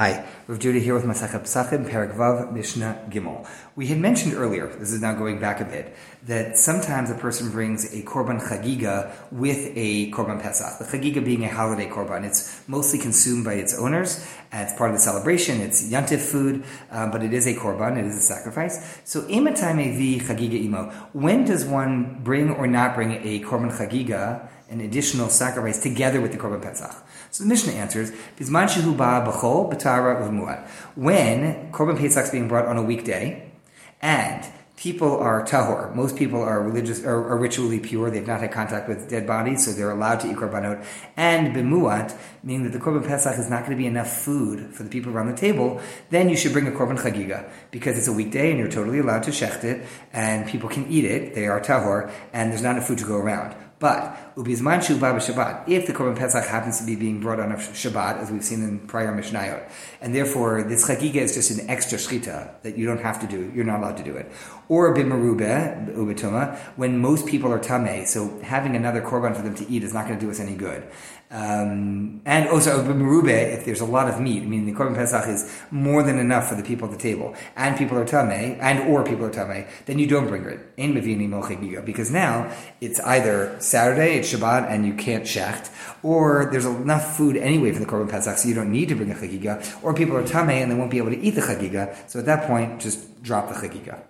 Hi, Rav Judah here with Masachet Pesachim, Perek Vav, Mishnah Gimel. We had mentioned earlier, this is now going back a bit, that sometimes a person brings a Korban Chagiga with a Korban Pesach. The Chagiga being a holiday Korban. It's mostly consumed by its owners, it's part of the celebration, it's Yantif food, um, but it is a Korban, it is a sacrifice. So, Imatame vi Chagiga Imo. When does one bring or not bring a Korban Chagiga, an additional sacrifice, together with the Korban Pesach? So the Mishnah answers, Bizman shehu b'chol b'tara v'muad. When Korban Pesach is being brought on a weekday, and people are tahor. Most people are religious or are ritually pure. They've not had contact with dead bodies, so they're allowed to eat korbanot. And b'muat, meaning that the korban pesach is not going to be enough food for the people around the table. Then you should bring a korban chagiga because it's a weekday and you're totally allowed to shecht it, and people can eat it. They are tahor, and there's not enough food to go around. But ubizman shuba Shabbat, if the korban pesach happens to be being brought on a Shabbat, as we've seen in prior Mishnayot, and therefore this chagiga is just an extra shchita that you don't have to do, you're not allowed to do it, or bimarube ubituma, when most people are tame, so having another korban for them to eat is not going to do us any good. Um, and also merube, if there's a lot of meat, I mean the korban pesach is more than enough for the people at the table, and people are tame, and or people are tame, then you don't bring it. In mevini mochigiga because now it's either Saturday, it's Shabbat, and you can't shecht, or there's enough food anyway for the korban pesach, so you don't need to bring a chagiga, or people are tame and they won't be able to eat the chagiga. So at that point, just drop the chagiga.